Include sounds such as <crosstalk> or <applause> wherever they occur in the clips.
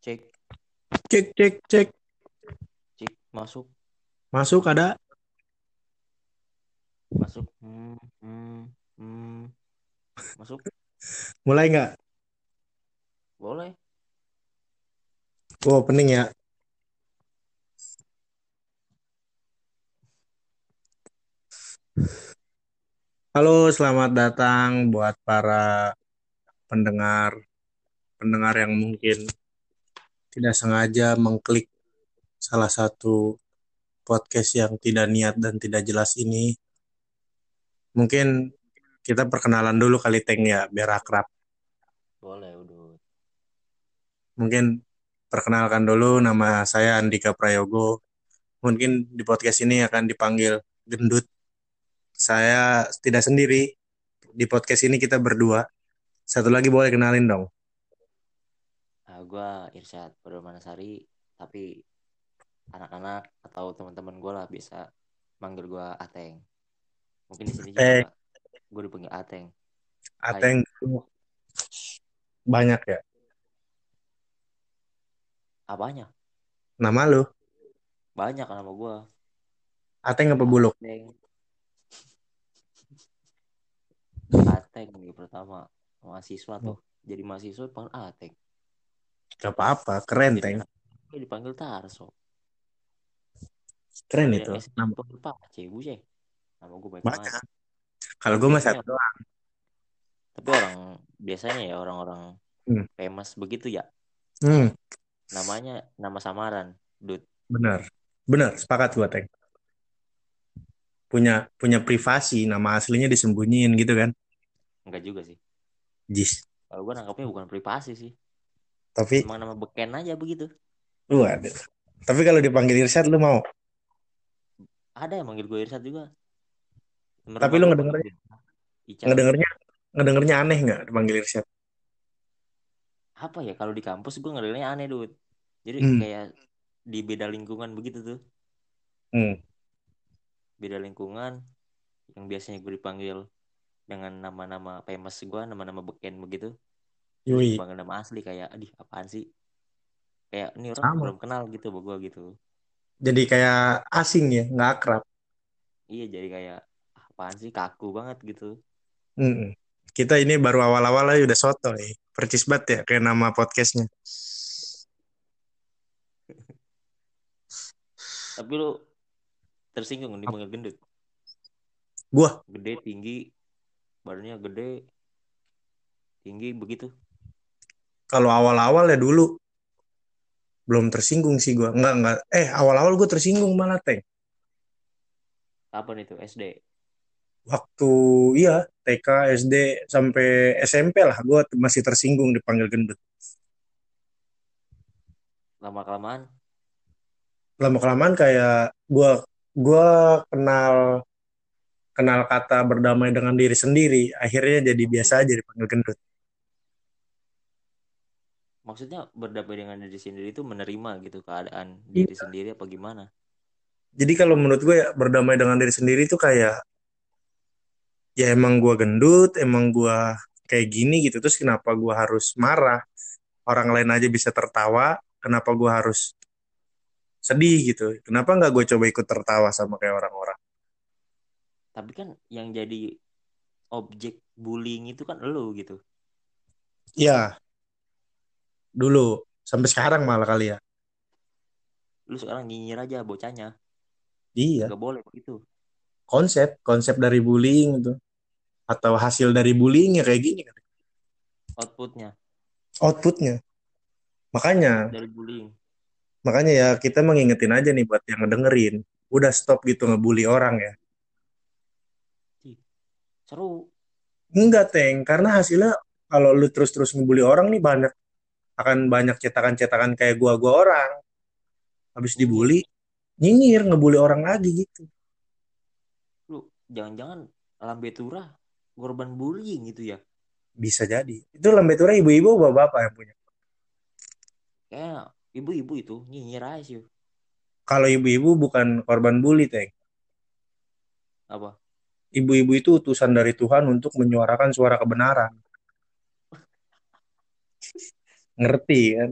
Cek, Cek, cek, cek. cek, masuk, Masuk ada. masuk. Hmm, hmm, hmm. Masuk, Mulai nggak? boleh. Oh, pening ya. Halo, selamat datang buat para pendengar pendengar yang mungkin tidak sengaja mengklik salah satu podcast yang tidak niat dan tidak jelas ini. Mungkin kita perkenalan dulu kali Teng ya, biar akrab. Boleh, udah. Mungkin perkenalkan dulu nama saya Andika Prayogo. Mungkin di podcast ini akan dipanggil gendut. Saya tidak sendiri. Di podcast ini kita berdua. Satu lagi boleh kenalin dong. Gua Irsyad Permanasari, tapi anak-anak atau teman-teman gue lah bisa manggil gua Ateng. Mungkin di sini juga gue dipanggil Ateng. Ateng banyak ya. Apanya? Nama lu? Banyak nama gue. Ateng apa buluk? Ateng. <laughs> Ateng yang pertama mahasiswa tuh. Jadi mahasiswa dipanggil Ateng. Gak apa-apa, keren Teng. gue dipanggil Tarso. Keren itu. Nama. Pak Cebu sih. Nama gue baik Banyak. Kalau gue mah Biasanya satu doang. Tapi orang biasanya ya orang-orang Hmm. famous begitu ya. Hmm, Namanya nama samaran, Dut. benar. Benar, sepakat gua Teng. Punya punya privasi, nama aslinya disembunyiin gitu kan. Enggak juga sih. Jis. Kalau gue nangkapnya bukan privasi sih. Tapi, Emang nama beken aja begitu. waduh. Tapi kalau dipanggil Irsyad lu mau? Ada yang manggil gue Irsyad juga. Temen Tapi lu ngedengernya-. Ngedengernya ngedengernya aneh nggak dipanggil Irsyad? Apa ya kalau di kampus gue ngedengernya aneh, Dut. Jadi Hmm. kayak di beda lingkungan begitu tuh. Hmm. Beda lingkungan yang biasanya gue dipanggil dengan nama-nama famous gue, nama-nama beken begitu. Yui. dipanggil nama asli kayak, aduh apaan sih? Kayak ini orang Sama. belum kenal gitu sama gue gitu. Jadi kayak asing ya, nggak akrab. Iya jadi kayak apaan sih kaku banget gitu. Mm-mm. Kita ini baru awal-awal aja udah soto nih. Percis banget ya kayak nama podcastnya. <laughs> Tapi lu tersinggung dipanggil gendut. Gua Gede, tinggi, badannya gede, tinggi begitu. Kalau awal-awal ya dulu belum tersinggung sih gua. Nggak, nggak. Eh, awal-awal gue tersinggung malah, Teng. Kapan itu SD? Waktu iya TK, SD sampai SMP lah gua masih tersinggung dipanggil gendut. Lama kelamaan Lama-kelamaan kayak gua gua kenal kenal kata berdamai dengan diri sendiri. Akhirnya jadi biasa aja dipanggil gendut. Maksudnya berdamai dengan diri sendiri itu menerima gitu keadaan Iya. diri sendiri apa gimana? Jadi kalau menurut gue ya berdamai dengan diri sendiri itu kayak ya emang gua gendut, emang gua kayak gini gitu. Terus kenapa gua harus marah? Orang lain aja bisa tertawa, kenapa gua harus sedih gitu? Kenapa nggak gue coba ikut tertawa sama kayak orang-orang? Tapi kan yang jadi objek bullying itu kan elu gitu. Ya, dulu sampai sekarang malah kali ya. Lu sekarang nyinyir aja bocahnya. Iya, Gak boleh begitu. konsep konsep dari bullying itu atau hasil dari bullying ya kayak gini kan Outputnya outputnya. Makanya dari bullying. makanya ya kita mengingetin aja nih buat yang ngedengerin, udah stop gitu ngebully orang ya. Seru. Enggak, Teng, karena hasilnya kalau lu terus-terus ngebully orang nih banyak akan banyak cetakan-cetakan kayak gua-gua orang. Habis dibully, nyinyir ngebully orang lagi gitu. Lu jangan-jangan lambe turah korban bullying gitu ya. Bisa jadi. Itu lambe tura ibu-ibu bapak-bapak yang punya. Kayak ibu-ibu itu nyinyir aja sih. Kalau ibu-ibu bukan korban bully, Teng. Apa? Ibu-ibu itu utusan dari Tuhan untuk menyuarakan suara kebenaran. <laughs> Ngerti kan?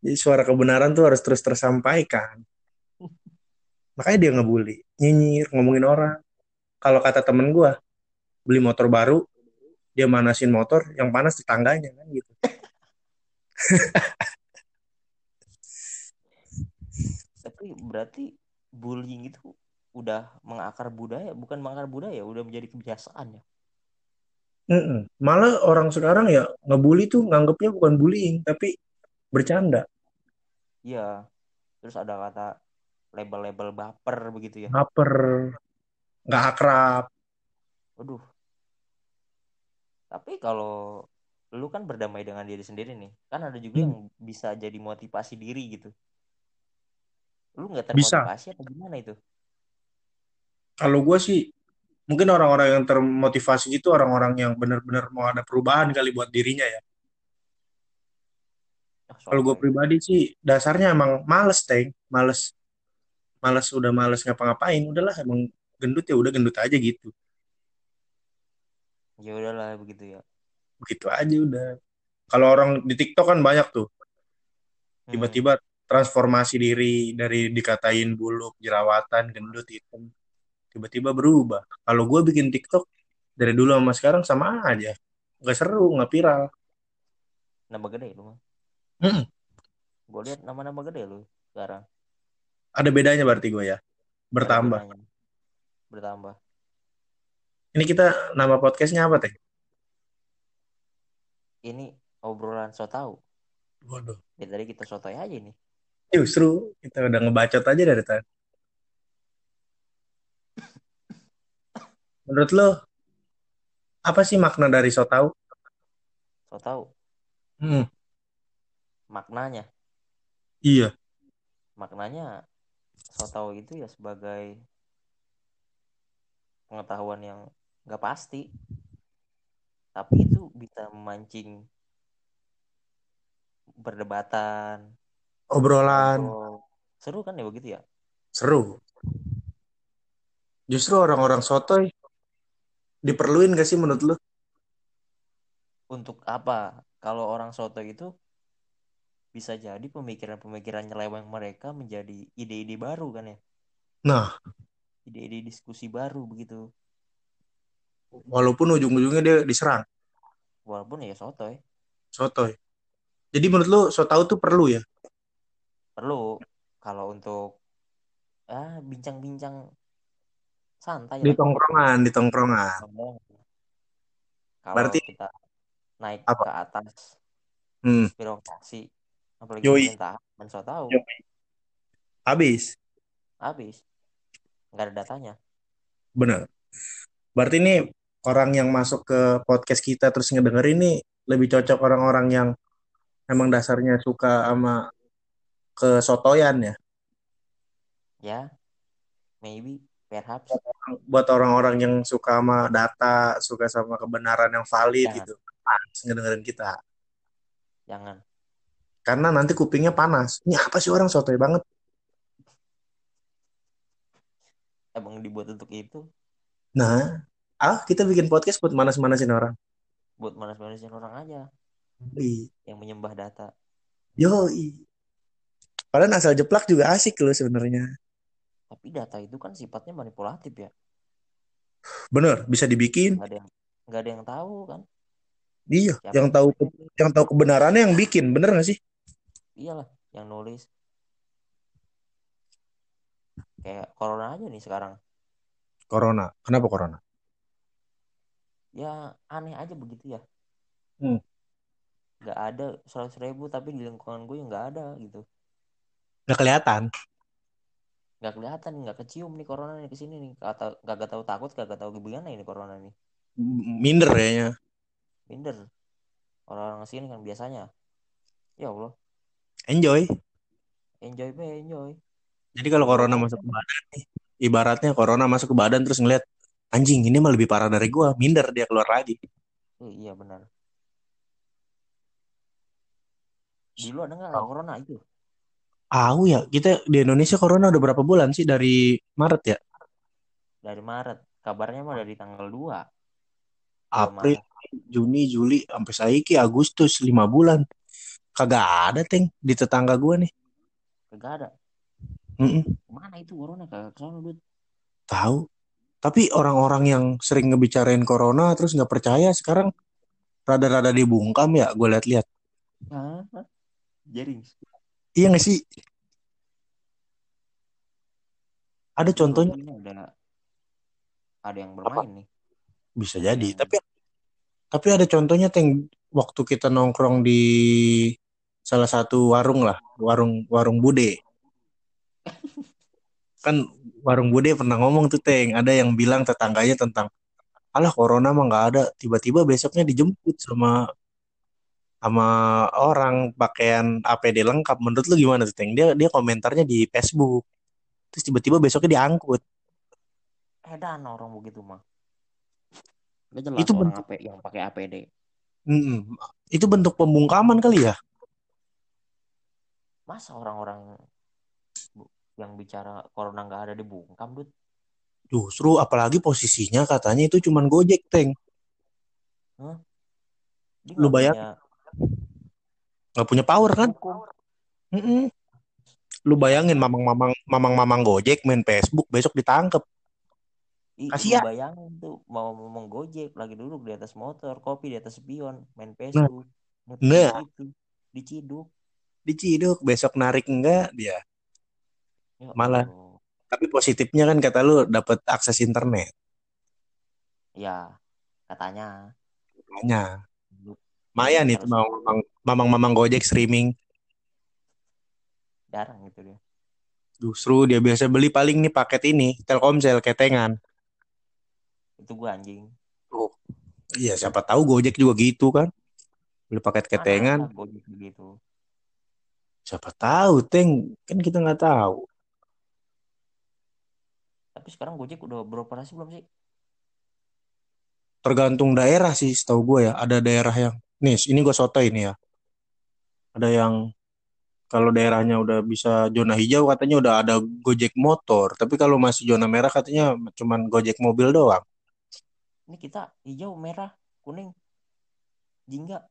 Jadi suara kebenaran tuh harus terus tersampaikan. Makanya dia ngebully, nyinyir, ngomongin orang. Kalau kata temen gue, beli motor baru, dia manasin motor, yang panas tetangganya kan gitu. Tapi berarti bullying itu udah mengakar budaya, bukan mengakar budaya, udah menjadi kebiasaan ya. Mm-mm. Malah orang sekarang ya ngebully tuh nganggapnya bukan bullying, tapi bercanda. Iya. Terus ada kata label-label baper begitu ya. Baper, nggak akrab. Waduh. Tapi kalau lu kan berdamai dengan diri sendiri nih, kan ada juga Hmm. yang bisa jadi motivasi diri gitu. Lu nggak Bisa. termotivasi atau gimana itu? Kalau gue sih, mungkin orang-orang yang termotivasi itu orang-orang yang benar-benar mau ada perubahan kali buat dirinya ya. Ah, Kalau gue pribadi sih, dasarnya emang males, Teng. Males, males udah males ngapa-ngapain. Udahlah, emang gendut ya udah gendut aja gitu. Ya udahlah begitu ya. Begitu aja udah. Kalau orang di TikTok kan banyak tuh. Hmm. Tiba-tiba transformasi diri dari dikatain buluk, jerawatan, gendut, hitam. Tiba-tiba berubah. Kalau gue bikin TikTok dari dulu sama sekarang sama aja. Nggak seru, nggak viral. Nambah gede lu mah. Mm-mm. Gue lihat nama-nama gede lu sekarang. Ada bedanya berarti gue ya. Bertambah. Bertambah. Ini kita nama podcastnya apa, Teh? Ini obrolan so tau. Waduh. Ya tadi kita sotoy aja nih. Justru kita udah ngebacot aja dari tadi. Menurut lo, apa sih makna dari so tau? So tau Hmm, maknanya. iya. Maknanya so tau itu ya sebagai pengetahuan yang nggak pasti. Tapi itu bisa memancing perdebatan, Obrolan ngobrol. Seru kan ya begitu ya? seru. Justru orang-orang sotoy diperluin gak sih menurut lo? Untuk apa? Kalau orang soto itu bisa jadi pemikiran-pemikiran nyeleweng mereka menjadi ide-ide baru kan ya? Nah, Ide-ide diskusi baru begitu. walaupun ujung-ujungnya dia diserang, Walaupun ya sotoy sotoy. Jadi menurut lo so tau tuh perlu ya? perlu kalau untuk ah bincang-bincang santai Di tongkrongan, di tongkrongan. Kalau Berarti kita naik apa? ke atas Hmm, birokrasi, apalagi yoi. pemerintah, so tahu Habis. habis nggak ada datanya. Bener. Berarti ini orang yang masuk ke podcast kita terus ngedengerin ini lebih cocok orang-orang yang emang dasarnya suka sama kesotoyan ya. Ya, maybe, perhaps, Buat orang-orang yang suka sama data, suka sama kebenaran yang valid jangan, gitu. Pas ngedengerin kita. jangan. Karena nanti kupingnya panas. Ini apa sih orang sotoy banget? Emang dibuat untuk itu, Nah, ah kita bikin podcast buat manas-manasin orang. buat manas-manasin orang aja Ih, yang menyembah data. Yoi. Padahal asal jeplak juga asik loh sebenarnya. Tapi data itu kan sifatnya manipulatif ya. Bener, bisa dibikin. Nggak ada yang nggak ada yang tahu kan. Iya, Siapa yang tahu bikin? yang tahu kebenarannya yang bikin, bener gak sih? Iyalah, yang nulis. Kayak corona aja nih sekarang. Corona. Kenapa corona? Ya aneh aja begitu ya. Hmm. Nggak ada seratus ribu tapi di lingkungan gue nggak ada gitu. Gak kelihatan. Nggak kelihatan, nggak kecium nih corona nih ke sini nih. Kata nggak tahu takut, nggak tahu gimana ini corona nih. Minder kayaknya. Minder. Orang-orang sini kan biasanya. Ya Allah, Enjoy. enjoy be, enjoy. Jadi kalau corona masuk ke badan nih, ibaratnya corona masuk ke badan terus ngeliat anjing ini mah lebih parah dari gua, minder dia keluar lagi. Eh, iya benar. Di lu ada nggak corona itu? Tahu ya, kita di Indonesia corona udah berapa bulan sih dari Maret ya? Dari Maret. Kabarnya mah dari tanggal 2. 2 April. Juni, Juli, sampai saiki Agustus 5 bulan. Kagak ada, Teng, di tetangga gue nih. Kagak ada. Mm-mm. Mana itu corona kagak ke sana duit. Tahu. Tapi orang-orang yang sering ngebicarain corona terus nggak percaya sekarang rada-rada dibungkam ya, gue lihat-lihat. Jaring. Iya nggak sih? Ada contohnya ini ada ada yang bermain nih. bisa jadi, yang- tapi tapi ada contohnya Teng waktu kita nongkrong di salah satu warung lah, warung warung Bude. <laughs> Kan warung Bude pernah ngomong tuh Teng, ada yang bilang tetangganya tentang alah corona mah nggak ada, tiba-tiba besoknya dijemput sama sama orang pakaian APD lengkap. Menurut lu gimana tuh Teng? Dia dia komentarnya di Facebook. Terus tiba-tiba besoknya diangkut. Edan orang begitu mah. Jelas Itu orang bentuk- AP yang pakai APD. Mm-mm. Itu bentuk pembungkaman kali ya? Masa orang-orang yang bicara corona nggak ada dibungkam, Dut? Justru apalagi posisinya katanya itu cuman Gojek, Teng. Dia Lu bayang- punya Nggak punya power kan? hukum. Mm-mm. Lu bayangin mamang-mamang mamang-mamang Gojek main Facebook besok ditangkep. Ih, Kasihan. lu bayangin tuh mau ngomong gojek lagi duduk di atas motor, kopi di atas spion, main Facebook, ngetik Nah. gitu, diciduk. Diciduk besok narik enggak dia. Ya Malah. Allah. Tapi positifnya kan kata lu dapat akses internet. Ya, katanya. Makanya Lu lumayan Harus- itu mamang-mamang mamang-mamang Gojek streaming. jarang gitu dia. Justru dia biasa beli paling nih paket ini Telkomsel ketengan. Itu gua anjing. Iya siapa tahu Gojek juga gitu kan. Beli paket ketengan. ada gojek begitu. Siapa tahu Teng kan kita nggak tahu. Tapi sekarang gojek udah beroperasi belum sih? tergantung daerah sih setahu gue ya ada daerah yang nih ini gue soto ini ya. Ada yang kalau daerahnya udah bisa zona hijau katanya udah ada gojek motor. Tapi kalau masih zona merah katanya cuman gojek mobil doang. Ini kita hijau, merah, kuning, jingga.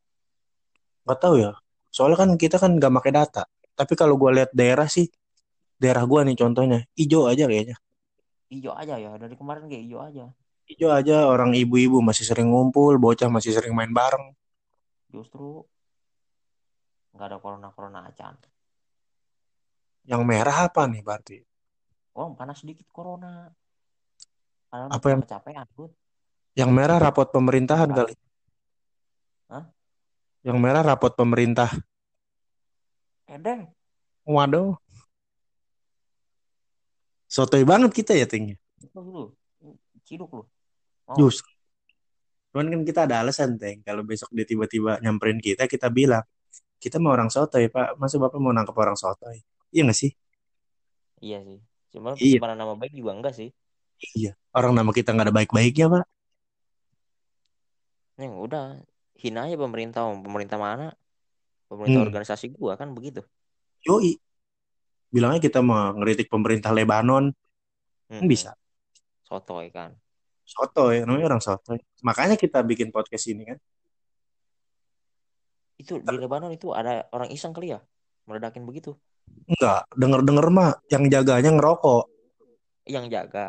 nggak tahu ya. Soalnya kan kita kan nggak pakai data. Tapi kalau gue lihat daerah sih daerah gue nih contohnya hijau aja kayaknya. Hijau aja ya, dari kemarin kayak hijau aja. hijau aja orang ibu-ibu masih sering ngumpul bocah masih sering main bareng Justru nggak ada corona-corona acan. yang merah apa nih berarti Orang panas sedikit corona. Padahal Apa yang- kecapean, Bud. yang merah rapot pemerintahan kali Hah? yang merah rapot pemerintah Edeng. Waduh. Sotoy banget kita ya, Ting. Itu lu. Ciduk lu. Mau? Cuman kan kita ada alasan, Teng. Kalau besok dia tiba-tiba nyamperin kita, kita bilang, kita mau orang sotoy, Pak. Masa Bapak mau nangkep orang sotoy? Iya nggak sih? Iya sih. Cuma Iya. pencemaran nama baik juga enggak sih. Iya. Orang nama kita nggak ada baik-baiknya, Pak. Yang udah hina aja pemerintah, pemerintah mana? Pemerintah Hmm. organisasi gua kan begitu. Yoi. Bilangnya kita mau ngeritik pemerintah Lebanon. Kan Mm-mm. bisa. Sotoy kan. Sotoy, namanya orang sotoy. Makanya kita bikin podcast ini kan. Itu di Lebanon itu ada orang iseng kali ya? Meledakin begitu. Enggak, denger-denger mah yang jaganya ngerokok. Yang jaga.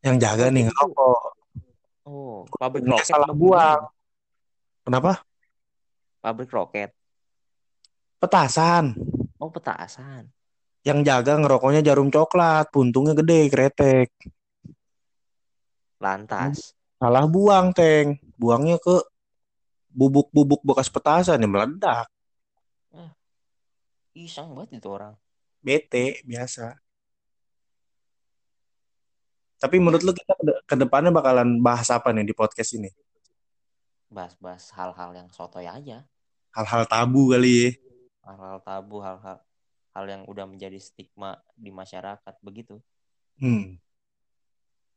Yang jaga Oh, nih itu- ngerokok. Oh, pabrik roket. salah buang. Kenapa? Pabrik roket. Petasan. Oh, petasan. Yang jaga ngerokoknya jarum coklat, puntungnya gede, kretek. Lantas. Salah buang, Teng. Buangnya ke bubuk-bubuk bekas petasan yang meledak. Iseng banget itu orang. Bete, biasa. Tapi menurut lu kita ke- ke depannya bakalan bahas apa nih di podcast ini? Bahas-bahas hal-hal yang sotoy aja. Hal-hal tabu kali ya. Hal-hal tabu, hal-hal hal yang udah menjadi stigma di masyarakat begitu. Hmm.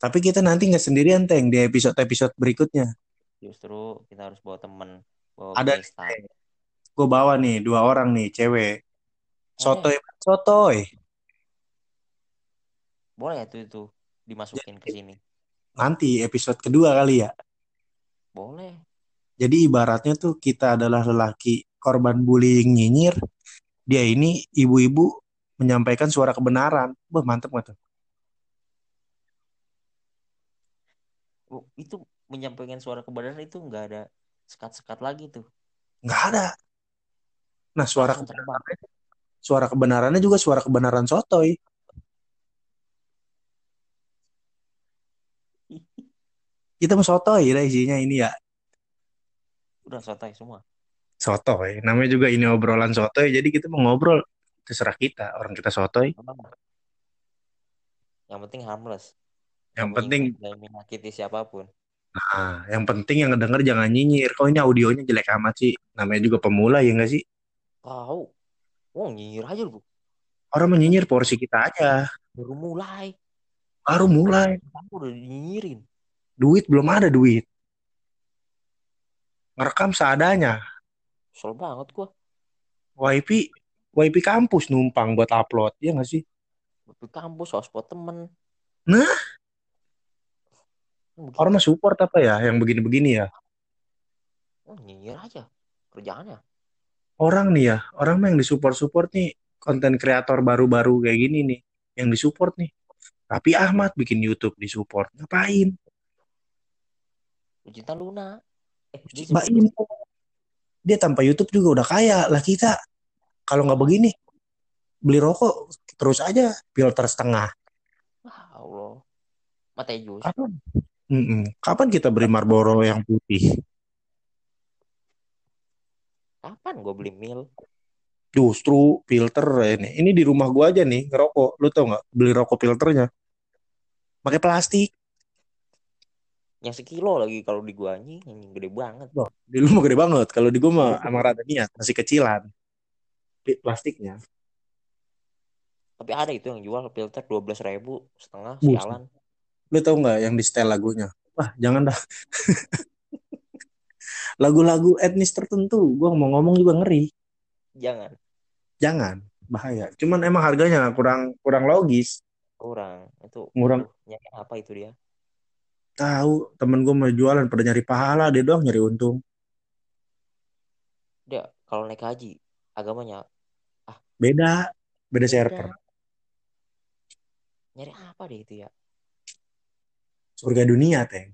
Tapi kita nanti nggak sendirian, Teng, di episode-episode berikutnya. Justru kita harus bawa temen, bawa Ada. Gue bawa nih, dua orang nih, cewek. Sotoy, sotoy. Boleh ya itu itu dimasukin ke sini. Nanti episode kedua kali ya. Boleh. Jadi ibaratnya tuh kita adalah lelaki korban bullying nyinyir, dia ini ibu-ibu menyampaikan suara kebenaran. Wah, mantep gak tuh? Itu menyampaikan suara kebenaran itu nggak ada sekat-sekat lagi tuh Nggak ada. Nah, suara kebenarannya, suara kebenarannya juga suara kebenaran sotoy. Kita mau sotoy lah isinya ini ya. udah sotai semua Sotoy. Namanya juga ini obrolan sotoy. Jadi kita mau ngobrol. Terserah kita. Orang kita sotoy. yang penting harmless Yang Nggak penting, nggak menyakiti siapa pun nah, yang penting yang ngedenger jangan nyinyir. Kok ini audionya jelek amat sih? Namanya juga pemula ya nggak sih? tahu oh nyinyir aja lu Orang menyinyir porsi kita aja. baru mulai Baru mulai. kamu udah nyinyirin Duit belum ada duit. Ngerekam seadanya. kesel banget gua WiFi, WiFi kampus numpang buat upload. Ya nggak sih? di kampus hotspot temen Nah. Orang mah support apa ya? Yang begini-begini ya. oh, nyinyir aja kerjaannya Orang nih ya. Orang mah yang disupport-support nih. Konten kreator baru-baru kayak gini nih. Yang disupport nih. Tapi Ahmad bikin YouTube disupport. Ngapain? Lucinta Luna eh Imo. Dia tanpa YouTube juga udah kaya lah kita. Kalau nggak begini, beli rokok terus aja filter setengah. Wah, Allah mata jus? Mm-mm. Kapan kita beli Marlboro yang putih? kapan gua beli mil Justru filter ini. Ini di rumah gua aja nih ngerokok. Lu tau nggak? Beli rokok filternya. Pakai plastik. yang sekilo lagi kalau di gua anjing anjing gede banget Loh, di lu mah gede banget. Kalau di gua mah emang rada niat, masih kecilan. Plastiknya. tapi ada itu yang jual filter dua belas ribu setengah sialan Lu tau nggak yang di setel lagunya? Wah, jangan dah. <laughs> Lagu-lagu etnis tertentu, gua mau ngomong juga ngeri. jangan Jangan, bahaya. Cuman emang harganya kurang kurang logis. kurang itu Kurang. apa itu dia Tahu temen gue mau jualan pada nyari pahala, dia doang nyari untung. dia kalau naik haji agamanya Beda, beda beda. server. nyari apa deh itu ya Surga dunia, Teng.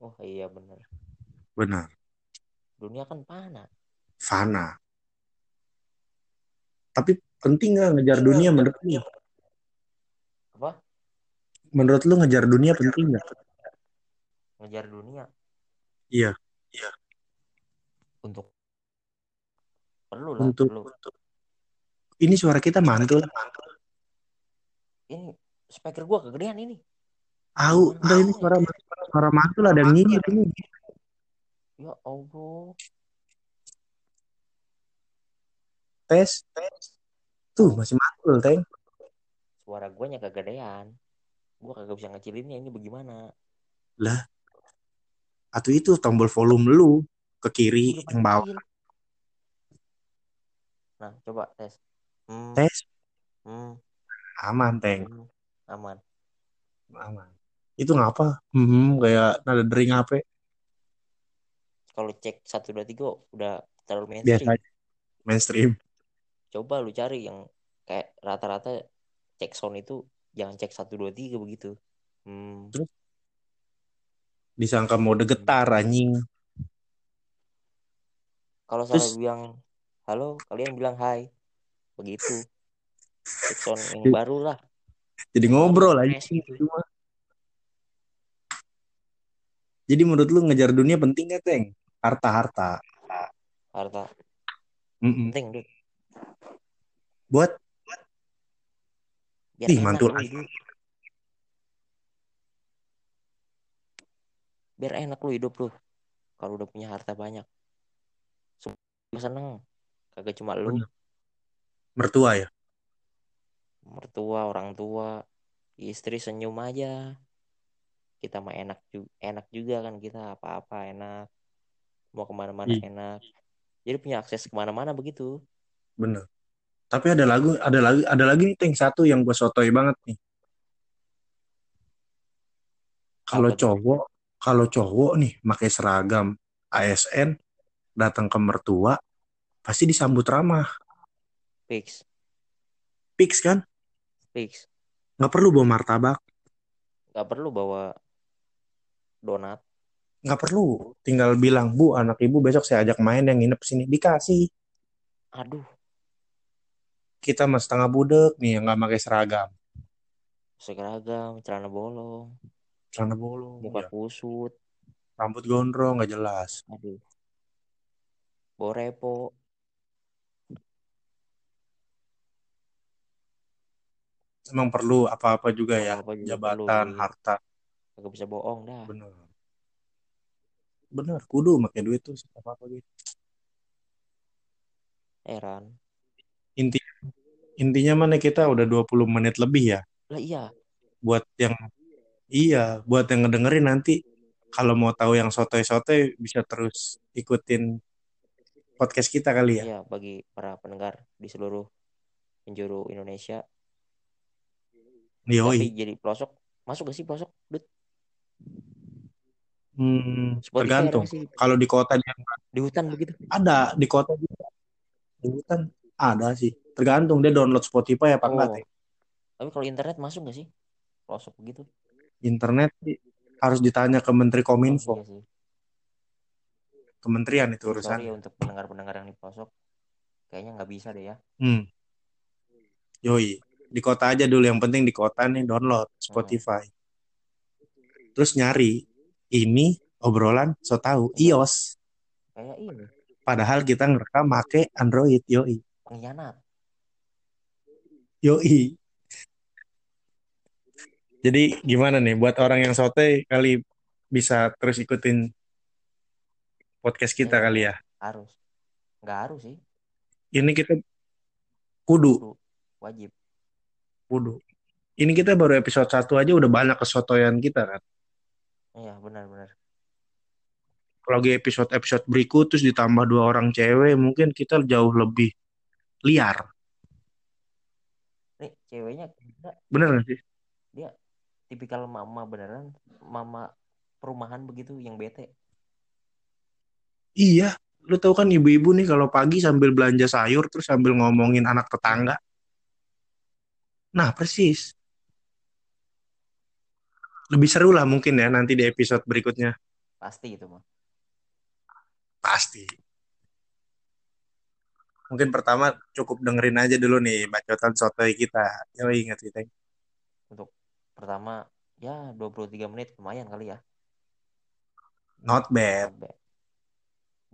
oh iya bener Benar. dunia kan panah Fana. Tapi penting nggak ngejar dunia menurut lu? apa Menurut lu ngejar dunia penting nggak? ngejar dunia Iya. untuk perlu lah Untuk perlu ini suara kita mantul. ini speaker gua kegedean ini Tahu, udah ini suara suara mantul ada yang nyinyir ini. ya allah Tes. Tuh, masih mantul, Teng. suara guanya kegedean gua kagak bisa ngecilinnya ini bagaimana Atau itu tombol volume lu ke kiri Udah yang bawah. nah coba tes hmm, Tes. hmm, Aman, Teng. hmm, aman Aman. Itu ngapa? Hmm, kayak nada dering HP. kalau cek satu dua tiga udah terlalu Biasa mainstream aja. Mainstream. coba lu cari yang kayak rata-rata cek sound itu jangan cek satu dua tiga begitu hmm, Disangka mode getar, anjing. kalau salah Terus- bilang halo kalian bilang hai begitu <laughs> cek sound yang baru lah Jadi ngobrol aja. Fresh gitu. Jadi menurut lu ngejar dunia penting gak, Teng? Harta-harta. harta. Mm-mm. penting deh Buat? Biar Ih, mantul. lu biar enak lu hidup lu. Kalau udah punya harta banyak. Semua seneng. Kagak cuma lu. Mertua ya. mertua orang tua. Istri senyum aja kita mah enak juga enak juga kan kita apa-apa enak mau ke mana-mana Iya. enak jadi punya akses ke mana-mana begitu Bener. Tapi ada lagu, ada lagi, ada lagi nih Teng satu yang gue sotoy banget nih. Kalau cowok, kalau cowok nih pakai seragam ASN datang ke mertua pasti disambut ramah. fix Fix kan? fix Nggak perlu bawa martabak. nggak perlu bawa donat Nggak perlu. Tinggal bilang, Bu, anak ibu besok saya ajak main yang nginep sini. Dikasih. aduh Kita mas setengah budek nih yang nggak pakai seragam. seragam celana bolong Celana bolong. muka ya. kusut Rambut gondrong nggak jelas. aduh bawa repo Emang perlu apa-apa juga ya. Apa-apa juga Jabatan, perlu, harta. Nggak bisa bohong dah Bener. Bener, kudu pakai duit tuh apa-apa gitu. heran Inti intinya mana kita udah 20 menit lebih ya lah iya buat yang iya, buat yang ngedengerin nanti kalau mau tahu yang sotoy-sotoy bisa terus ikutin podcast kita kali ya. iya bagi para pendengar di seluruh penjuru Indonesia tapi Yoi. jadi pelosok masuk gak sih pelosok Dut? Hmm, Spotify tergantung. Kalau di kota dia di hutan begitu ada, di kota juga. Di hutan ada sih. Tergantung dia download Spotify apa enggak. Oh. Teh. tapi kalau internet masuk gak sih pelosok begitu Internet harus ditanya ke Menteri Kominfo, iya sih kementerian itu sorry urusan. ya untuk pendengar-pendengar yang di pelosok kayaknya nggak bisa deh ya Hmm. Yoi. Di kota aja dulu yang penting di kota nih download Spotify. Terus nyari ini obrolan so tahu iOS. kayak ini Padahal kita ngerekam make Android, yoi. pengkhianat Yoi. Jadi gimana nih buat orang yang sotoy kali bisa terus ikutin podcast kita Iya. kali ya. harus nggak harus sih Ini kita kudu, Kudu. wajib kudu. Ini kita baru episode 1 aja udah banyak kesotoyan kita kan. Iya benar-benar Kalau lagi episode-episode berikut terus ditambah dua orang cewek mungkin kita jauh lebih liar. nih ceweknya kita Bener gak sih? tipikal mama beneran mama perumahan begitu yang bete Iya, lu tahu kan ibu-ibu nih kalau pagi sambil belanja sayur terus sambil ngomongin anak tetangga. Nah, persis. Lebih seru lah mungkin ya nanti di episode berikutnya. pasti itu mah Pasti. Mungkin pertama cukup dengerin aja dulu nih bacotan sotoy kita. Yo ingat kita. untuk pertama ya 23 menit lumayan kali ya Not bad. Not bad.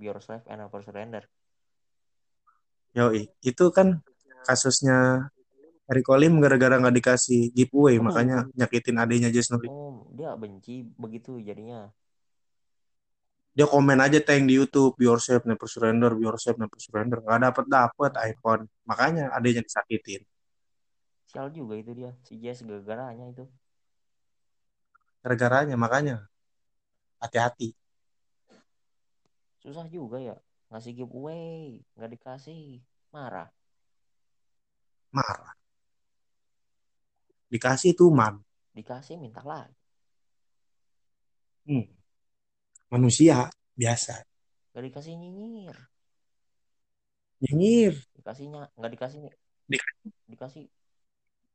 Be yourself and never surrender Yoi. Itu kan kasusnya Eric Olim gara-gara nggak dikasih giveaway Aduh. makanya nyakitin adiknya Jess Nuri. oh dia benci begitu jadinya Dia komen aja tank di YouTube be yourself never surrender, be yourself never surrender. Nggak dapet dapet iPhone. Makanya adiknya disakitin. sial juga itu dia si Jess gara-garanya itu Gara-garanya makanya hati-hati. susah juga ya ngasih giveaway nggak dikasih marah Marah. Dikasih tuman. dikasih minta lagi Hmm. Manusia biasa. nggak dikasih nyinyir Nyinyir. dikasihnya nggak dikasih Di- dikasih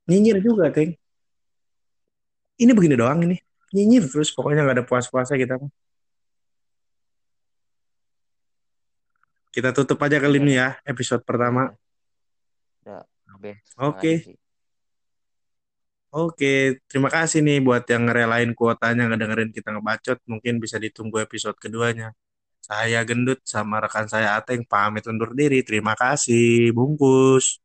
Nyinyir juga, Teng. Ini begini doang ini. Nyinyir terus pokoknya nggak ada puas-puasnya kita. Kita tutup aja kali ini ya episode pertama. habis Oke. Oke, terima kasih nih buat yang ngerelain kuotanya ngedengerin kita ngebacot. Mungkin bisa ditunggu episode keduanya. Saya Gendut sama rekan saya Ateng pamit undur diri. Terima kasih. Bungkus.